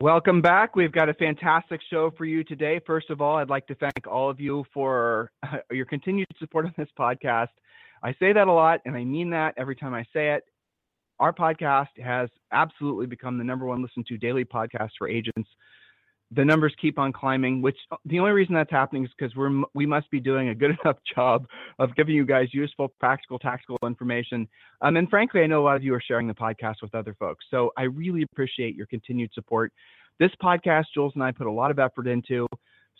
Welcome back. We've got a fantastic show for you today. First of all, I'd like to thank all of you for your continued support on this podcast. I say that a lot, and I mean that every time I say it. Our podcast has absolutely become the number one listened to daily podcast for agents the numbers keep on climbing which uh, the only reason that's happening is because we're we must be doing a good enough job of giving you guys useful practical tactical information. Um, and frankly i know a lot of you are sharing the podcast with other folks so i really appreciate your continued support. This podcast jules and i put a lot of effort into.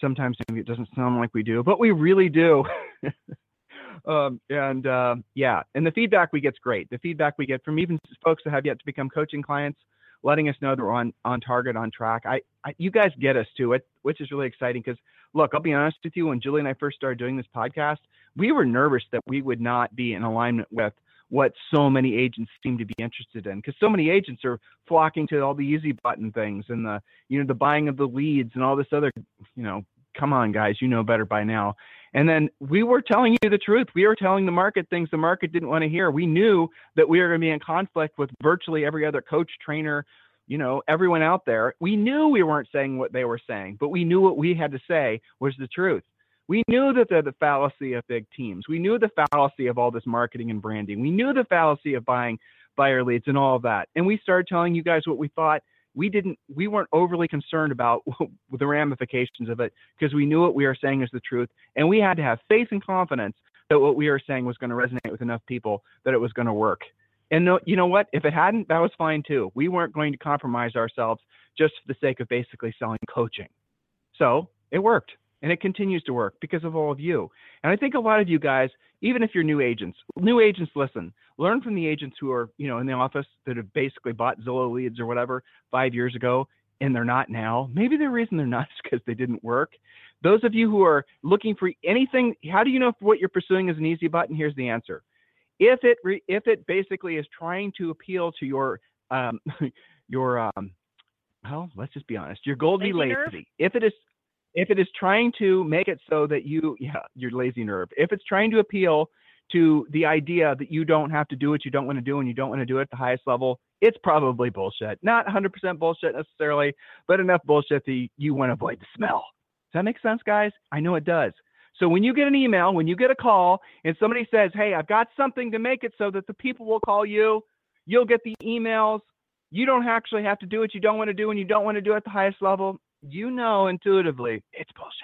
Sometimes it doesn't sound like we do but we really do. Um, and uh, yeah and the feedback we get's great. The feedback we get from even folks that have yet to become coaching clients letting us know that we're on on target, on track. I, I you guys get us to it, which is really exciting because look, I'll be honest with you. When Julie and I first started doing this podcast, we were nervous that we would not be in alignment with what so many agents seem to be interested in because so many agents are flocking to all the easy button things and the you know the buying of the leads and all this other you know come on guys you know better by now and then we were telling you the truth. We were telling the market things the market didn't want to hear. We knew that we were going to be in conflict with virtually every other coach, trainer, you know, everyone out there. We knew we weren't saying what they were saying, but we knew what we had to say was the truth. We knew that the, the fallacy of big teams. We knew the fallacy of all this marketing and branding. We knew the fallacy of buying buyer leads and all of that. And we started telling you guys what we thought we didn't we weren't overly concerned about the ramifications of it because we knew what we were saying is the truth and we had to have faith and confidence that what we were saying was going to resonate with enough people that it was going to work. And no, you know what? If it hadn't that was fine too. We weren't going to compromise ourselves just for the sake of basically selling coaching. So it worked and it continues to work because of all of you. And I think a lot of you guys, even if you're new agents, new agents listen, learn from the agents who are, you know, in the office that have basically bought Zillow leads or whatever five years ago and they're not now. Maybe the reason they're not is because they didn't work. Those of you who are looking for anything, how do you know if what you're pursuing is an easy button? Here's the answer. If it re, if it basically is trying to appeal to your um, your um, well, let's just be honest, your Goldie lazy. lazy. If it is if it is trying to make it so that you, yeah, your lazy nerve, if it's trying to appeal to the idea that you don't have to do what you don't want to do and you don't want to do it at the highest level, it's probably bullshit. Not 100% bullshit necessarily, but enough bullshit that you want to avoid the smell. Does that make sense, guys? I know it does. So when you get an email, when you get a call, and somebody says, hey, I've got something to make it so that the people will call you, you'll get the emails. You don't actually have to do what you don't want to do and you don't want to do at the highest level you know intuitively it's bullshit.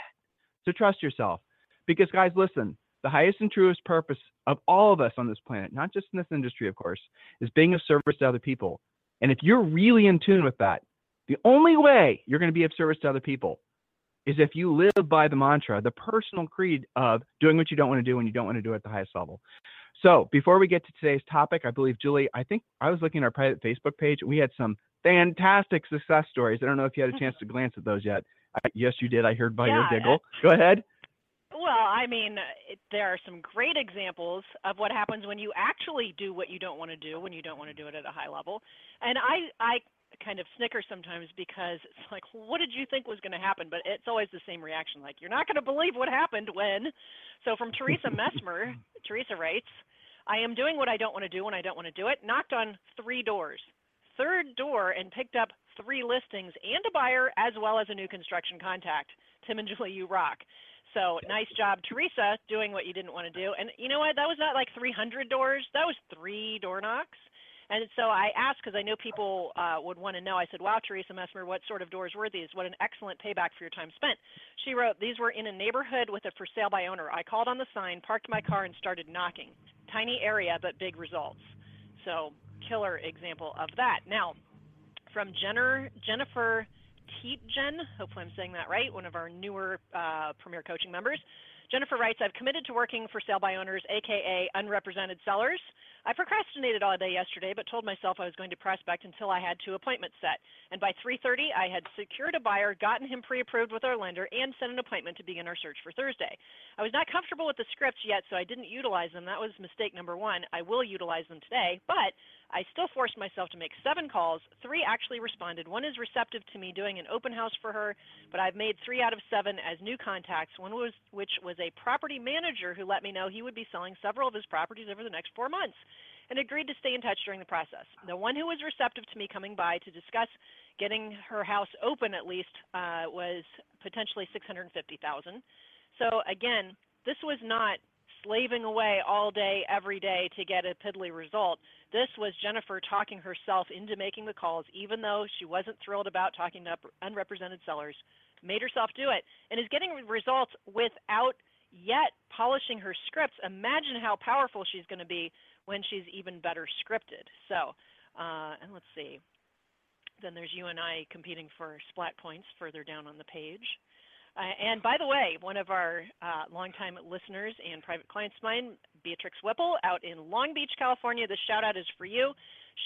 So trust yourself. Because, guys, listen, the highest and truest purpose of all of us on this planet, not just in this industry, of course, is being of service to other people. And if you're really in tune with that, the only way you're going to be of service to other people is if you live by the mantra, the personal creed of doing what you don't want to do when you don't want to do it at the highest level. So before we get to today's topic, I believe Julie, I think I was looking at our private Facebook page. We had some fantastic success stories. I don't know if you had a chance to glance at those yet. I, yes, you did. I heard by yeah, your giggle. Go ahead. Well, I mean, it, there are some great examples of what happens when you actually do what you don't want to do when you don't want to do it at a high level. And I, I kind of snicker sometimes because it's like, what did you think was going to happen? But it's always the same reaction, like you're not going to believe what happened when. So from Teresa Messmer, Teresa writes, I am doing what I don't want to do when I don't want to do it. Knocked on three doors third door and picked up three listings and a buyer as well as a new construction contact. Tim and Julie, you rock. So nice job, Teresa, doing what you didn't want to do. And you know what? That was not like 300 doors. That was three door knocks. And so I asked because I know people uh, would want to know. I said, "Wow, Teresa Messmer, what sort of doors were these? What an excellent payback for your time spent." She wrote, "These were in a neighborhood with a for sale by owner. I called on the sign, parked my car, and started knocking. Tiny area, but big results." So killer example of that. Now, from Jenner, Jennifer Tietjen, hopefully I'm saying that right, one of our newer uh, Premier Coaching members. Jennifer writes, I've committed to working for sale by owners, aka unrepresented sellers. I procrastinated all day yesterday, but told myself I was going to prospect until I had two appointments set. And by 3:30, I had secured a buyer, gotten him pre-approved with our lender, and set an appointment to begin our search for Thursday. I was not comfortable with the scripts yet, so I didn't utilize them. That was mistake number one. I will utilize them today, but I still forced myself to make seven calls. Three actually responded. One is receptive to me doing an open house for her, but I've made three out of seven as new contacts. One was which was a property manager who let me know he would be selling several of his properties over the next four months and agreed to stay in touch during the process. The one who was receptive to me coming by to discuss getting her house open at least uh, was potentially 650,000. So again, this was not slaving away all day, every day to get a piddly result. This was Jennifer talking herself into making the calls, even though she wasn't thrilled about talking to unrepresented sellers, made herself do it, and is getting results without yet polishing her scripts. Imagine how powerful she's going to be when she's even better scripted. So, uh, and let's see. Then there's you and I competing for splat points further down on the page. Uh, and by the way, one of our uh, longtime listeners and private clients of mine, Beatrix Whipple, out in Long Beach, California, this shout out is for you.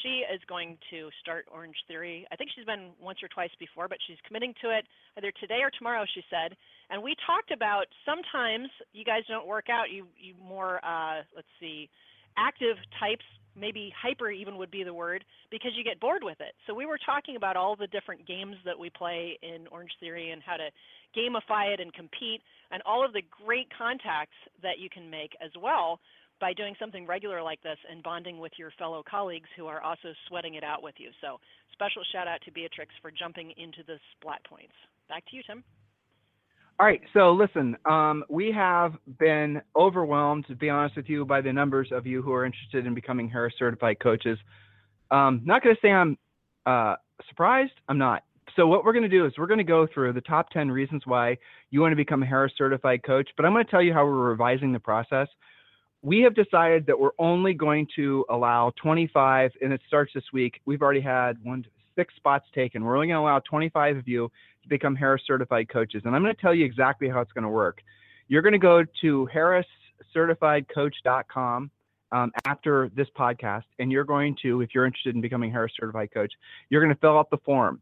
She is going to start Orange Theory. I think she's been once or twice before, but she's committing to it either today or tomorrow, she said. And we talked about sometimes you guys don't work out. You, you more, uh, let's see, active types maybe hyper even would be the word because you get bored with it. So we were talking about all the different games that we play in Orange Theory and how to gamify it and compete and all of the great contacts that you can make as well by doing something regular like this and bonding with your fellow colleagues who are also sweating it out with you. So special shout out to Beatrix for jumping into the splat points. Back to you, Tim. All right. So listen, um, we have been overwhelmed, to be honest with you, by the numbers of you who are interested in becoming Harris certified coaches. Um, not going to say I'm uh, surprised. I'm not. So what we're going to do is we're going to go through the top 10 reasons why you want to become a Harris certified coach, but I'm going to tell you how we're revising the process. We have decided that we're only going to allow 25, and it starts this week. We've already had one, six spots taken. We're only going to allow 25 of you become Harris certified coaches. And I'm going to tell you exactly how it's going to work. You're going to go to harriscertifiedcoach.com um, after this podcast, and you're going to, if you're interested in becoming Harris certified coach, you're going to fill out the form.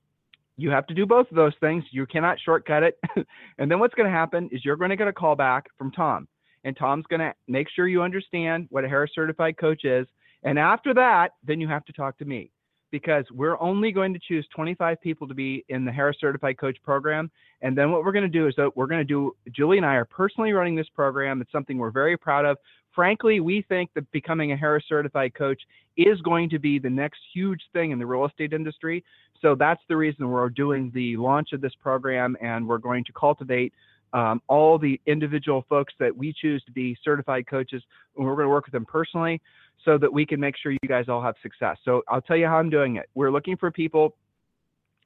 You have to do both of those things. You cannot shortcut it. and then what's going to happen is you're going to get a call back from Tom. And Tom's going to make sure you understand what a Harris certified coach is. And after that, then you have to talk to me because we're only going to choose 25 people to be in the Harris Certified Coach program. And then what we're going to do is that we're going to do, Julie and I are personally running this program. It's something we're very proud of. Frankly, we think that becoming a Harris Certified Coach is going to be the next huge thing in the real estate industry. So that's the reason we're doing the launch of this program and we're going to cultivate um, all the individual folks that we choose to be certified coaches. And we're going to work with them personally so that we can make sure you guys all have success. So I'll tell you how I'm doing it. We're looking for people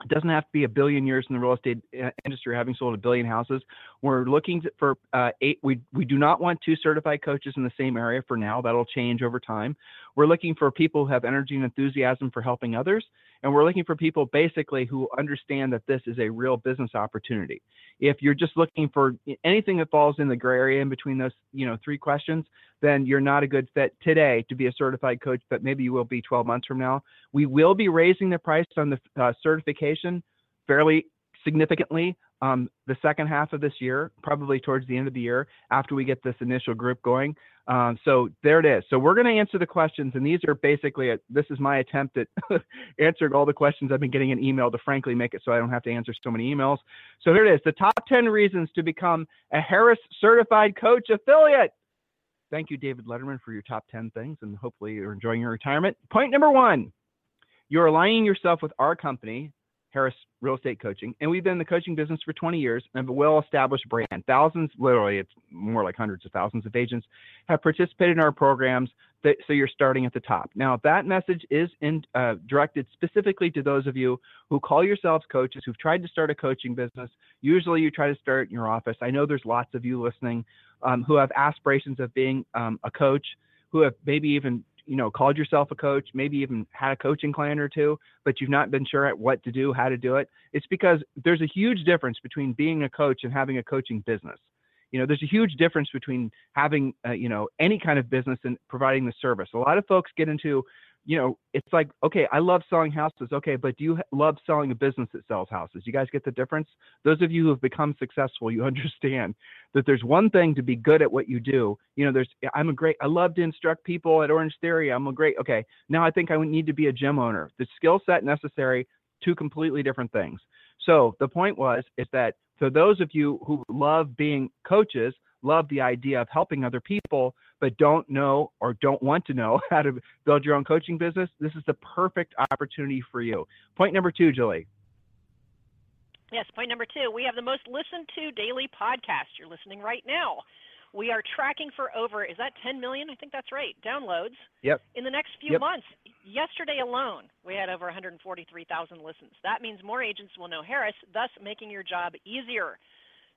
it doesn't have to be a billion years in the real estate uh, industry having sold a billion houses. We're looking for uh, eight. We we do not want two certified coaches in the same area for now. That'll change over time. We're looking for people who have energy and enthusiasm for helping others, and we're looking for people basically who understand that this is a real business opportunity. If you're just looking for anything that falls in the gray area in between those, you know, three questions, then you're not a good fit today to be a certified coach, but maybe you will be 12 months from now. We will be raising the price on the uh, certification fairly significantly um, the second half of this year, probably towards the end of the year after we get this initial group going. Um, so there it is. So we're going to answer the questions, and these are basically a, this is my attempt at answering all the questions I've been getting an email to frankly make it so I don't have to answer so many emails. So here it is: the top 10 reasons to become a Harris Certified Coach affiliate. Thank you, David Letterman, for your top 10 things, and hopefully you're enjoying your retirement. Point number one: you're aligning yourself with our company Harris Real Estate Coaching, and we've been in the coaching business for 20 years and have a well-established brand. Thousands, literally, it's more like hundreds of thousands of agents have participated in our programs. That, so you're starting at the top. Now that message is in, uh, directed specifically to those of you who call yourselves coaches, who've tried to start a coaching business. Usually, you try to start in your office. I know there's lots of you listening um, who have aspirations of being um, a coach, who have maybe even you know called yourself a coach maybe even had a coaching client or two but you've not been sure at what to do how to do it it's because there's a huge difference between being a coach and having a coaching business You know, there's a huge difference between having, uh, you know, any kind of business and providing the service. A lot of folks get into, you know, it's like, okay, I love selling houses. Okay, but do you love selling a business that sells houses? You guys get the difference? Those of you who have become successful, you understand that there's one thing to be good at what you do. You know, there's, eh, I'm a great, I love to instruct people at Orange Theory. I'm a great, okay, now I think I would need to be a gym owner. The skill set necessary, two completely different things. So the point was, is that for those of you who love being coaches, love the idea of helping other people, but don't know or don't want to know how to build your own coaching business, this is the perfect opportunity for you. Point number two, Julie. Yes, point number two. We have the most listened to daily podcast. You're listening right now. We are tracking for over, is that 10 million? I think that's right, downloads. Yep. In the next few yep. months. Yesterday alone, we had over 143,000 listens. That means more agents will know Harris, thus making your job easier.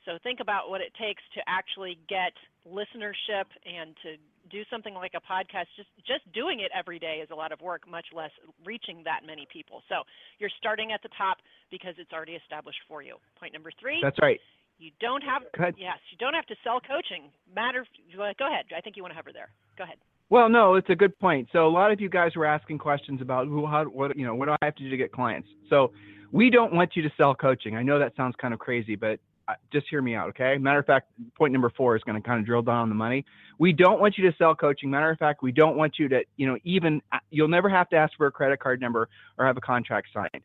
So think about what it takes to actually get listenership and to do something like a podcast. Just just doing it every day is a lot of work, much less reaching that many people. So you're starting at the top because it's already established for you. Point number three. That's right. You don't have yes, you don't have to sell coaching. Matter go ahead. I think you want to hover there. Go ahead. Well, no, it's a good point. So a lot of you guys were asking questions about who, how, what, you know, what do I have to do to get clients? So we don't want you to sell coaching. I know that sounds kind of crazy, but just hear me out, okay? Matter of fact, point number four is going to kind of drill down on the money. We don't want you to sell coaching. Matter of fact, we don't want you to, you know, even uh, you'll never have to ask for a credit card number or have a contract signed.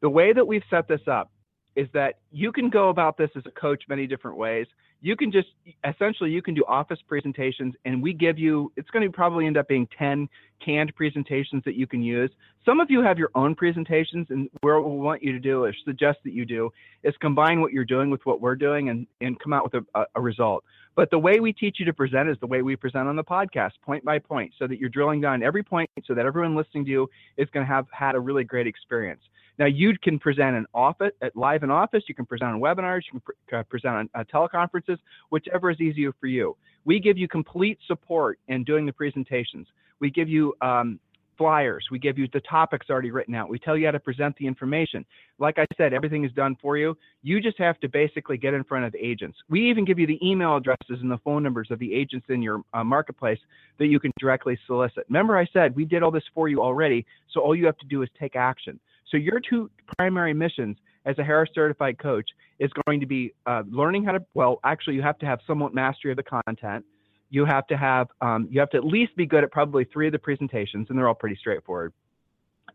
The way that we've set this up is that you can go about this as a coach many different ways. You can just essentially you can do office presentations and we give you it's going to probably end up being 10 canned presentations that you can use. Some of you have your own presentations and what we want you to do or suggest that you do is combine what you're doing with what we're doing and, and come out with a, a result. But the way we teach you to present is the way we present on the podcast point by point so that you're drilling down every point so that everyone listening to you is going to have had a really great experience now you can present in office, at live in office. You can present on webinars. You can pre- uh, present on uh, teleconferences, whichever is easier for you. We give you complete support in doing the presentations. We give you um, flyers. We give you the topics already written out. We tell you how to present the information. Like I said, everything is done for you. You just have to basically get in front of agents. We even give you the email addresses and the phone numbers of the agents in your uh, marketplace that you can directly solicit. Remember, I said we did all this for you already, so all you have to do is take action. So your two primary missions as a Harris certified coach is going to be uh, learning how to, well, actually you have to have somewhat mastery of the content. You have to have, um, you have to at least be good at probably three of the presentations and they're all pretty straightforward.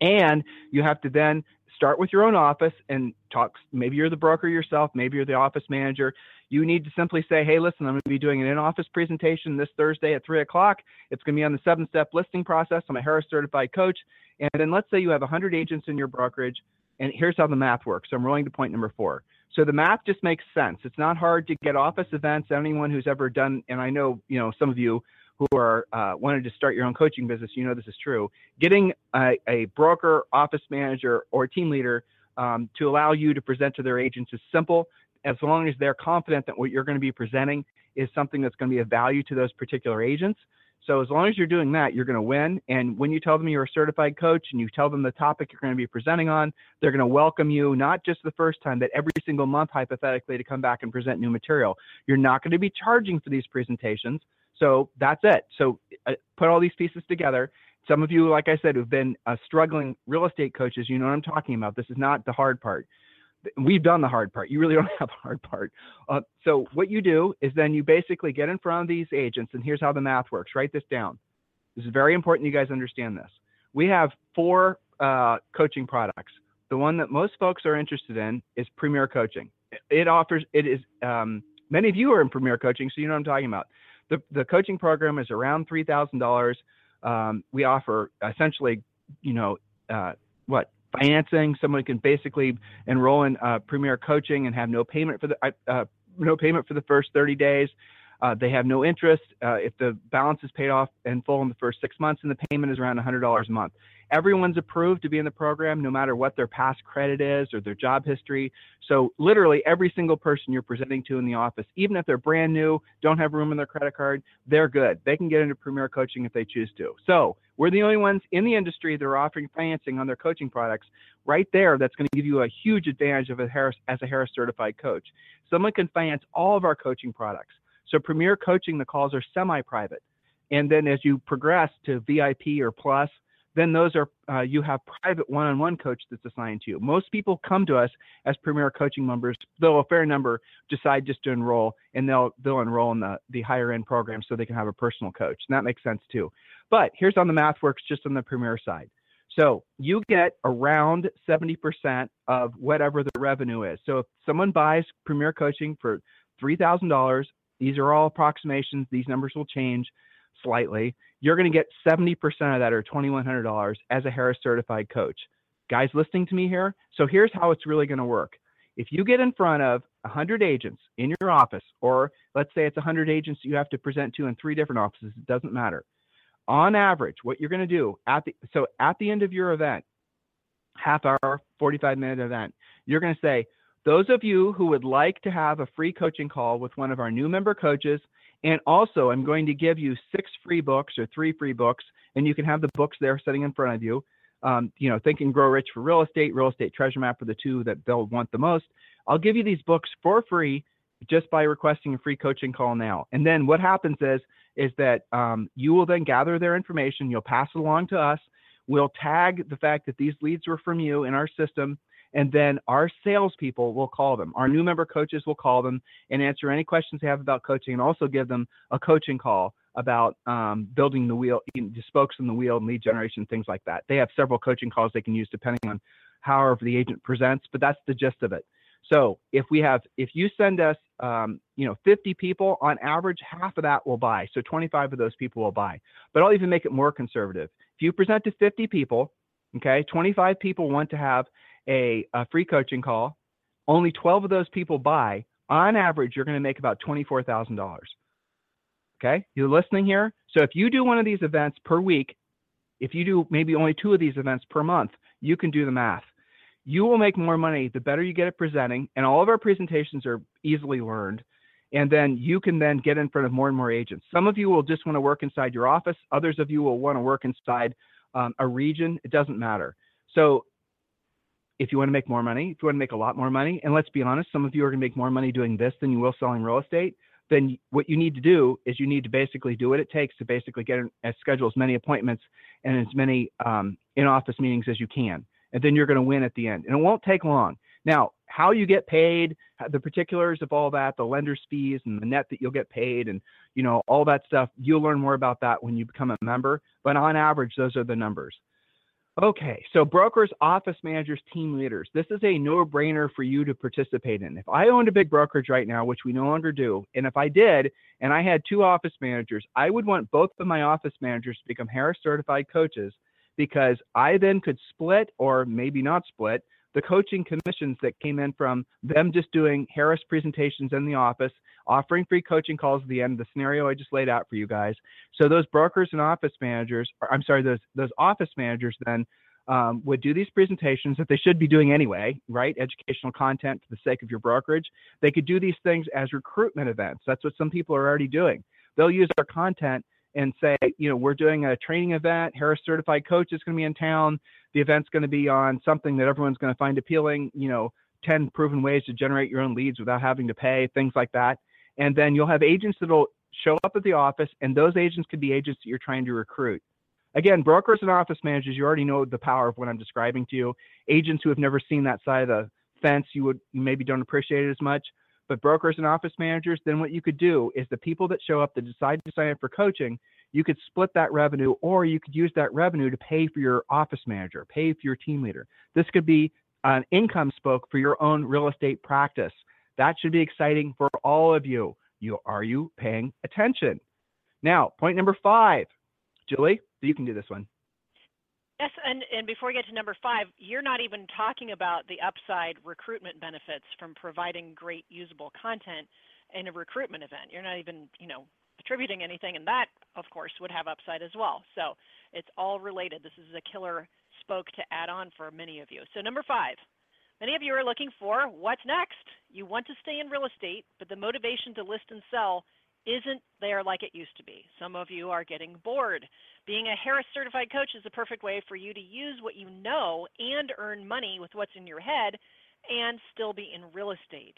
And you have to then start with your own office and talk. Maybe you're the broker yourself. Maybe you're the office manager. You need to simply say, hey, listen, I'm going to be doing an in office presentation this Thursday at 3 o'clock. It's going to be on the seven step listing process. I'm a Harris certified coach. And then let's say you have 100 agents in your brokerage. And here's how the math works. So I'm rolling to point number four. So the math just makes sense. It's not hard to get office events. Anyone who's ever done, and I know, you know, some of you who are uh, wanted to start your own coaching business, you know this is true. Getting a, a broker, office manager, or team leader um, to allow you to present to their agents is simple, as long as they're confident that what you're going to be presenting is something that's going to be of value to those particular agents. So as long as you're doing that, you're going to win. And when you tell them you're a certified coach and you tell them the topic you're going to be presenting on, they're going to welcome you not just the first time, but every single month, hypothetically, to come back and present new material. You're not going to be charging for these presentations. So that's it. So uh, put all these pieces together. Some of you, like I said, who've been uh, struggling real estate coaches, you know what I'm talking about. This is not the hard part. We've done the hard part. You really don't have the hard part. Uh, so what you do is then you basically get in front of these agents, and here's how the math works. Write this down. This is very important. You guys understand this. We have four uh, coaching products. The one that most folks are interested in is Premier Coaching. It offers. It is. Um, many of you are in Premier Coaching, so you know what I'm talking about. The, the coaching program is around $3,000. Um, we offer essentially, you know, uh, what financing. Someone can basically enroll in uh, Premier Coaching and have no payment for the uh, uh no payment for the first 30 days. Uh, they have no interest uh, if the balance is paid off in full in the first six months, and the payment is around $100 a month. Everyone's approved to be in the program, no matter what their past credit is or their job history. So, literally, every single person you're presenting to in the office, even if they're brand new, don't have room in their credit card, they're good. They can get into Premier Coaching if they choose to. So, we're the only ones in the industry that are offering financing on their coaching products. Right there, that's going to give you a huge advantage of a Harris as a Harris certified coach. Someone can finance all of our coaching products. So Premier Coaching, the calls are semi-private, and then as you progress to VIP or Plus, then those are uh, you have private one-on-one coach that's assigned to you. Most people come to us as Premier Coaching members, though a fair number decide just to enroll, and they'll they'll enroll in the the higher end program so they can have a personal coach. And that makes sense too. But here's on the math works just on the Premier side. So you get around 70% of whatever the revenue is. So if someone buys Premier Coaching for $3,000, these are all approximations. These numbers will change slightly. You're going to get 70% of that or $2,100 as a Harris certified coach. Guys listening to me here? So here's how it's really going to work. If you get in front of 100 agents in your office, or let's say it's 100 agents you have to present to in three different offices, it doesn't matter on average, what you're going to do at the so at the end of your event, half hour, 45 minute event, you're going to say, those of you who would like to have a free coaching call with one of our new member coaches, and also I'm going to give you six free books or three free books, and you can have the books there sitting in front of you. Um, you know, Think and Grow Rich for real estate, real estate treasure map are the two that they'll want the most. I'll give you these books for free just by requesting a free coaching call now. And then what happens is is that um, you will then gather their information, you'll pass it along to us, we'll tag the fact that these leads were from you in our system, and then our salespeople will call them. Our new member coaches will call them and answer any questions they have about coaching, and also give them a coaching call about um, building the wheel, the spokes in the wheel, and lead generation, things like that. They have several coaching calls they can use depending on however the agent presents, but that's the gist of it. So if we have, if you send us, um, you know, 50 people on average, half of that will buy. So 25 of those people will buy. But I'll even make it more conservative. If you present to 50 people, okay, 25 people want to have a, a free coaching call. Only 12 of those people buy. On average, you're going to make about $24,000. Okay, you're listening here. So if you do one of these events per week, if you do maybe only two of these events per month, you can do the math you will make more money the better you get at presenting and all of our presentations are easily learned and then you can then get in front of more and more agents some of you will just want to work inside your office others of you will want to work inside um, a region it doesn't matter so if you want to make more money if you want to make a lot more money and let's be honest some of you are going to make more money doing this than you will selling real estate then what you need to do is you need to basically do what it takes to basically get as schedule as many appointments and as many um, in-office meetings as you can and then you're going to win at the end. And it won't take long. Now, how you get paid, the particulars of all that, the lender's fees and the net that you'll get paid and you know all that stuff, you'll learn more about that when you become a member, but on average those are the numbers. Okay, so brokers, office managers, team leaders. This is a no-brainer for you to participate in. If I owned a big brokerage right now, which we no longer do, and if I did, and I had two office managers, I would want both of my office managers to become Harris certified coaches because I then could split or maybe not split the coaching commissions that came in from them just doing Harris presentations in the office, offering free coaching calls at the end, of the scenario I just laid out for you guys. So those brokers and office managers, or, I'm sorry, those those office managers then um, would do these presentations that they should be doing anyway, right? Educational content for the sake of your brokerage. They could do these things as recruitment events. That's what some people are already doing. They'll use our content and say, you know, we're doing a training event. Harris certified coach is going to be in town. The event's going to be on something that everyone's going to find appealing, you know, 10 proven ways to generate your own leads without having to pay, things like that. And then you'll have agents that'll show up at the office, and those agents could be agents that you're trying to recruit. Again, brokers and office managers, you already know the power of what I'm describing to you. Agents who have never seen that side of the fence, you would maybe don't appreciate it as much. But brokers and office managers, then what you could do is the people that show up that decide to sign up for coaching, you could split that revenue or you could use that revenue to pay for your office manager, pay for your team leader. This could be an income spoke for your own real estate practice. That should be exciting for all of you. You are you paying attention? Now, point number five, Julie, you can do this one. Yes, and, and before we get to number five, you're not even talking about the upside recruitment benefits from providing great usable content in a recruitment event. You're not even, you know, attributing anything, and that, of course, would have upside as well. So it's all related. This is a killer spoke to add on for many of you. So number five, many of you are looking for what's next. You want to stay in real estate, but the motivation to list and sell isn't there like it used to be. Some of you are getting bored. Being a Harris certified coach is a perfect way for you to use what you know and earn money with what's in your head and still be in real estate.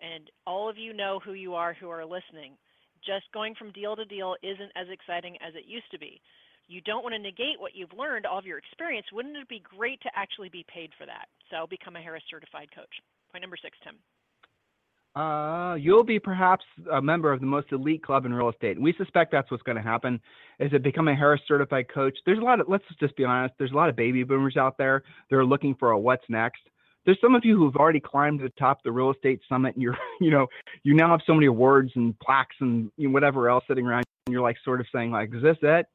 And all of you know who you are who are listening. just going from deal to deal isn't as exciting as it used to be. You don't want to negate what you've learned, all of your experience. Wouldn't it be great to actually be paid for that? So become a Harris certified coach. Point number six, Tim. Uh, you'll be perhaps a member of the most elite club in real estate. We suspect that's what's going to happen. Is it become a Harris certified coach? There's a lot of, let's just be honest, there's a lot of baby boomers out there They're looking for a what's next. There's some of you who've already climbed to the top of the real estate summit and you're, you know, you now have so many awards and plaques and you know, whatever else sitting around and you're like sort of saying like, is this it?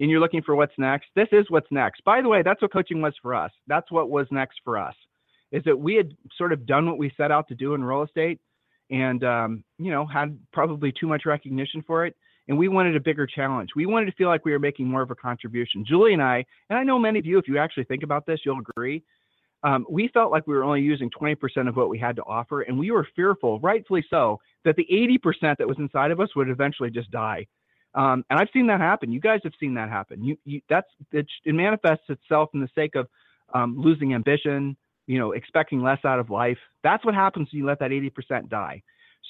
And you're looking for what's next. This is what's next. By the way, that's what coaching was for us. That's what was next for us is that we had sort of done what we set out to do in real estate and um, you know had probably too much recognition for it and we wanted a bigger challenge. We wanted to feel like we were making more of a contribution. Julie and i and i know many of you if you actually think about this you'll agree um, we felt like we were only using 20% of what we had to offer and we were fearful rightfully so that the 80% that was inside of us would eventually just die. Um, and i've seen that happen. You guys have seen that happen. You, you that's it, it manifests itself in the sake of um, losing ambition you know, expecting less out of life. That's what happens when you let that 80% die.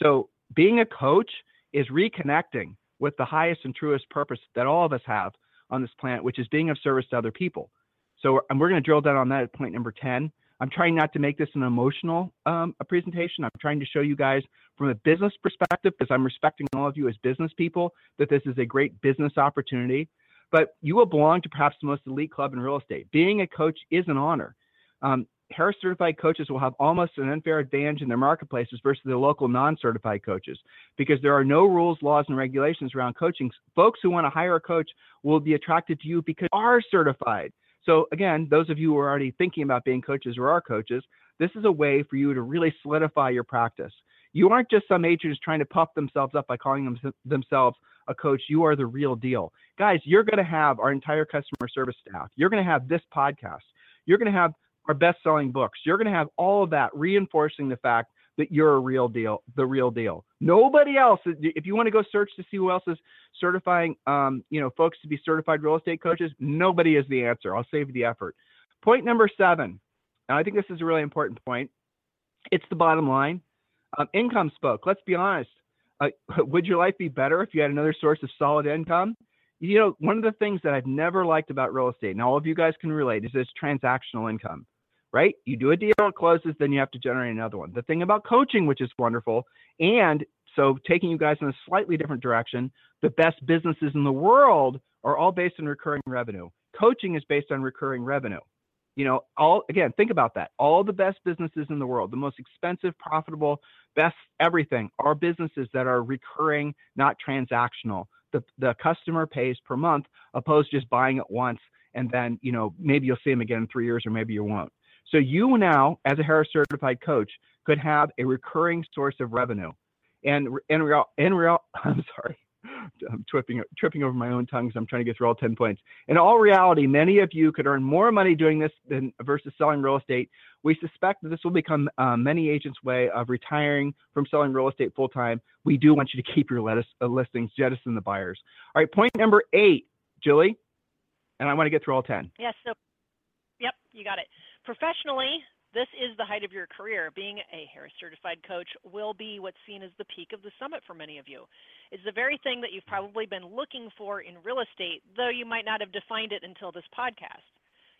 So being a coach is reconnecting with the highest and truest purpose that all of us have on this planet, which is being of service to other people. So and we're going to drill down on that at point number 10. I'm trying not to make this an emotional um, presentation. I'm trying to show you guys from a business perspective, because I'm respecting all of you as business people, that this is a great business opportunity. But you will belong to perhaps the most elite club in real estate. Being a coach is an honor. Um, Harris certified coaches will have almost an unfair advantage in their marketplaces versus the local non certified coaches because there are no rules, laws, and regulations around coaching. Folks who want to hire a coach will be attracted to you because you are certified. So, again, those of you who are already thinking about being coaches or are coaches, this is a way for you to really solidify your practice. You aren't just some agent trying to puff themselves up by calling them, themselves a coach. You are the real deal. Guys, you're going to have our entire customer service staff. You're going to have this podcast. You're going to have our best selling books. You're going to have all of that reinforcing the fact that you're a real deal, the real deal. Nobody else. If you want to go search to see who else is certifying, um, you know, folks to be certified real estate coaches, nobody is the answer. I'll save the effort. Point number seven, and I think this is a really important point. It's the bottom line. Um, income spoke. Let's be honest. Uh, would your life be better if you had another source of solid income? You know, one of the things that I've never liked about real estate, and all of you guys can relate, is this transactional income right? You do a deal, it closes, then you have to generate another one. The thing about coaching, which is wonderful, and so taking you guys in a slightly different direction, the best businesses in the world are all based on recurring revenue. Coaching is based on recurring revenue. You know, all again, think about that. All the best businesses in the world, the most expensive, profitable, best everything are businesses that are recurring, not transactional. The the customer pays per month opposed to just buying it once and then, you know, maybe you'll see them again in three years or maybe you won't. So you now, as a Harris certified coach, could have a recurring source of revenue. And in real, in real, I'm sorry, I'm tripping, tripping over my own tongue. because I'm trying to get through all 10 points. In all reality, many of you could earn more money doing this than versus selling real estate. We suspect that this will become uh, many agents' way of retiring from selling real estate full time. We do want you to keep your lettuce, uh, listings, jettison the buyers. All right, point number eight, Julie, and I want to get through all 10. Yes. So, yep, you got it. Professionally, this is the height of your career. Being a Harris certified coach will be what's seen as the peak of the summit for many of you. It's the very thing that you've probably been looking for in real estate, though you might not have defined it until this podcast.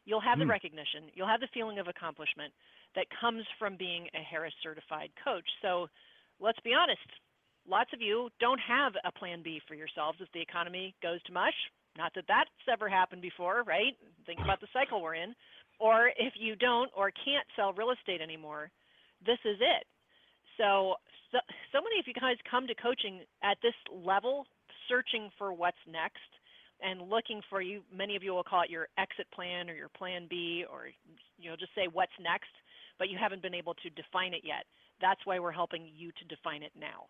You'll have the hmm. recognition, you'll have the feeling of accomplishment that comes from being a Harris certified coach. So let's be honest, lots of you don't have a plan B for yourselves if the economy goes to mush. Not that that's ever happened before, right? Think about the cycle we're in. Or if you don't or can't sell real estate anymore, this is it. So, so, so many of you guys come to coaching at this level, searching for what's next and looking for you. Many of you will call it your exit plan or your plan B, or you know, just say what's next, but you haven't been able to define it yet. That's why we're helping you to define it now.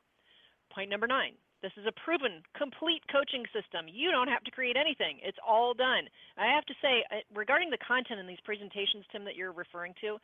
Point number nine this is a proven, complete coaching system. You don't have to create anything. It's all done. I have to say, uh, regarding the content in these presentations, Tim, that you're referring to,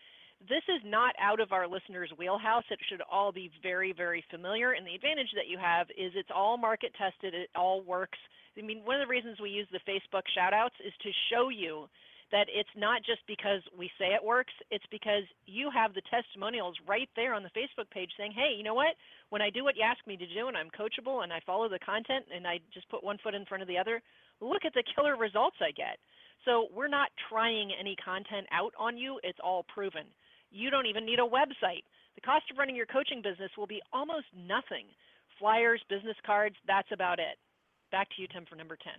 this is not out of our listeners' wheelhouse. It should all be very, very familiar. And the advantage that you have is it's all market tested. It all works. I mean, one of the reasons we use the Facebook shoutouts is to show you that it's not just because we say it works, it's because you have the testimonials right there on the Facebook page saying, hey, you know what? When I do what you ask me to do and I'm coachable and I follow the content and I just put one foot in front of the other, look at the killer results I get. So we're not trying any content out on you, it's all proven. You don't even need a website. The cost of running your coaching business will be almost nothing. Flyers, business cards, that's about it. Back to you, Tim, for number 10.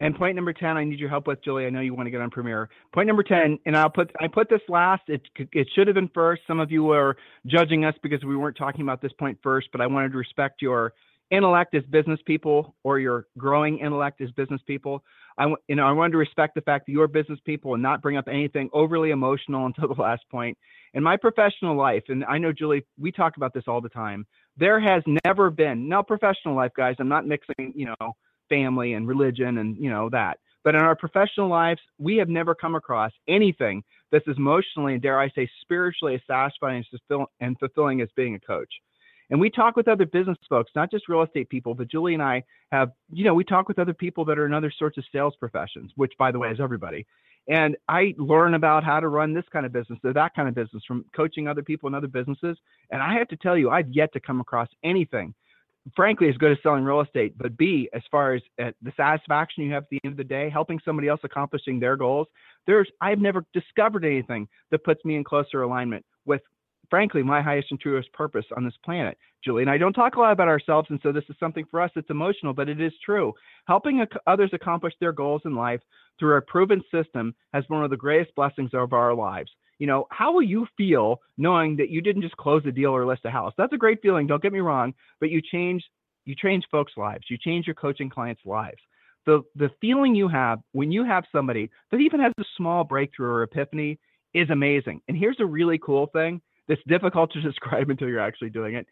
And point number 10, I need your help with, Julie. I know you want to get on Premier. Point number 10, and I'll put, I put this last. It, it should have been first. Some of you were judging us because we weren't talking about this point first, but I wanted to respect your intellect as business people or your growing intellect as business people. I, you know, I wanted to respect the fact that you're business people and not bring up anything overly emotional until the last point. In my professional life, and I know, Julie, we talk about this all the time, there has never been, now professional life, guys, I'm not mixing, you know, family and religion and you know that. But in our professional lives we have never come across anything that's as emotionally and dare i say spiritually as satisfying and fulfilling as being a coach. And we talk with other business folks not just real estate people but julie and i have you know we talk with other people that are in other sorts of sales professions which by the way is everybody. And i learn about how to run this kind of business or that kind of business from coaching other people in other businesses. And i have to tell you i've yet to come across anything frankly as good as selling real estate, but B, as far as uh, the satisfaction you have at the end of the day, helping somebody else accomplishing their goals, there's I've never discovered anything that puts me in closer alignment with frankly my highest and truest purpose on this planet. Julie and I don't talk a lot about ourselves, and so this is something for us that's emotional, but it is true. Helping others accomplish their goals in life through a proven system has been one of the greatest blessings of our lives you know, how will you feel knowing that you didn't just close a deal or list a house? That's a great feeling. Don't get me wrong, but you change you change folks' lives. You change your coaching clients' lives. The the feeling you have when you have somebody that even has a small breakthrough or epiphany is amazing. And here's a really cool thing that's difficult to describe until you're actually doing it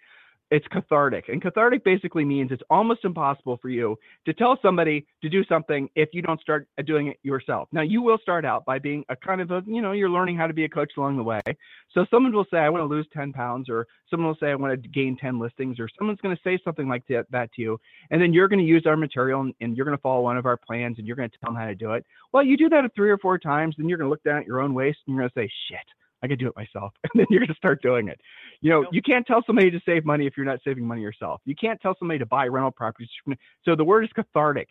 it's cathartic. And cathartic basically means it's almost impossible for you to tell somebody to do something if you don't start uh, doing it yourself. Now, you will start out by being a kind of a, you know, you're learning how to be a coach along the way. So someone will say, I want to lose 10 pounds, or someone will say, I want to gain 10 listings, or someone's going to say something like that, that to you. And then you're going to use our material and, and you're going to follow one of our plans and you're going to tell them how to do it. Well, you do that three or four times, then you're going to look down at your own waist and you're going to say, shit I could do it myself. And then you're going to start doing it. You know, you can't tell somebody to save money if you're not saving money yourself. You can't tell somebody to buy rental properties. So the word is cathartic.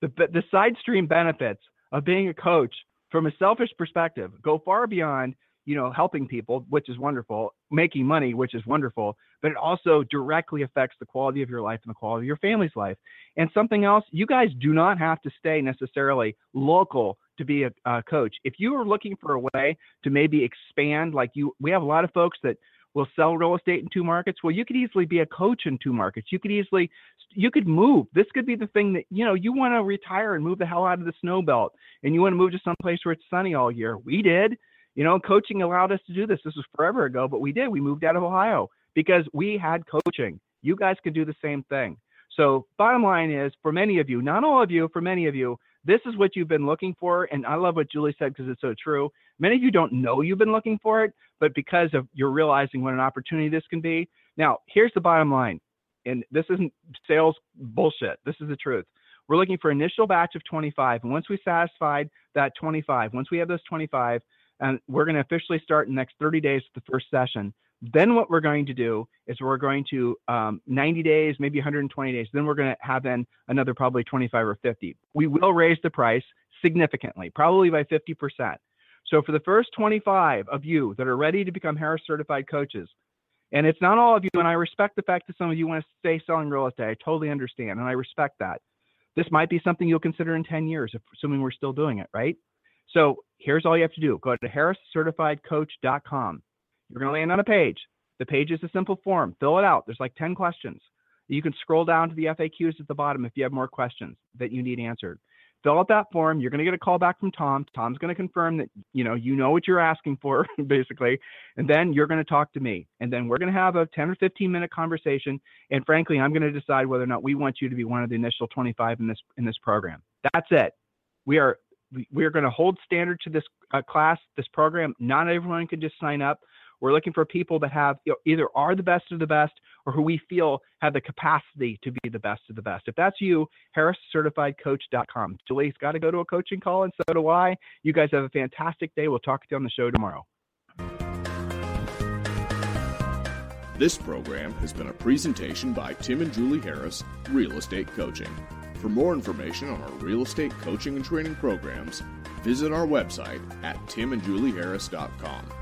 The, the side stream benefits of being a coach from a selfish perspective go far beyond you know, helping people, which is wonderful, making money, which is wonderful, but it also directly affects the quality of your life and the quality of your family's life. And something else, you guys do not have to stay necessarily local to be a, a coach. If you are looking for a way to maybe expand, like you, we have a lot of folks that will sell real estate in two markets. Well, you could easily be a coach in two markets. You could easily, you could move. This could be the thing that, you know, you want to retire and move the hell out of the snow belt and you want to move to some place where it's sunny all year. We did. You know, coaching allowed us to do this. This was forever ago, but we did. We moved out of Ohio because we had coaching. You guys could do the same thing. So, bottom line is for many of you, not all of you, for many of you, this is what you've been looking for. And I love what Julie said because it's so true. Many of you don't know you've been looking for it, but because of you're realizing what an opportunity this can be. Now, here's the bottom line. And this isn't sales bullshit. This is the truth. We're looking for initial batch of 25. And once we satisfied that 25, once we have those 25, and we're going to officially start in the next 30 days with the first session. Then what we're going to do is we're going to um, 90 days, maybe 120 days. Then we're going to have in another probably 25 or 50. We will raise the price significantly, probably by 50%. So for the first 25 of you that are ready to become Harris certified coaches, and it's not all of you, and I respect the fact that some of you want to stay selling real estate. I totally understand, and I respect that. This might be something you'll consider in 10 years, assuming we're still doing it, right? So here's all you have to do. Go to harriscertifiedcoach.com. You're going to land on a page. The page is a simple form. Fill it out. There's like 10 questions. You can scroll down to the FAQs at the bottom if you have more questions that you need answered. Fill out that form. You're going to get a call back from Tom. Tom's going to confirm that you know you know what you're asking for, basically, and then you're going to talk to me, and then we're going to have a 10 or 15 minute conversation. And frankly, I'm going to decide whether or not we want you to be one of the initial 25 in this in this program. That's it. We are we are going to hold standard to this uh, class, this program. Not everyone can just sign up. We're looking for people that have you know, either are the best of the best or who we feel have the capacity to be the best of the best. If that's you, harriscertifiedcoach.com. Julie's got to go to a coaching call, and so do I. You guys have a fantastic day. We'll talk to you on the show tomorrow. This program has been a presentation by Tim and Julie Harris, Real Estate Coaching. For more information on our real estate coaching and training programs, visit our website at timandjulieharris.com.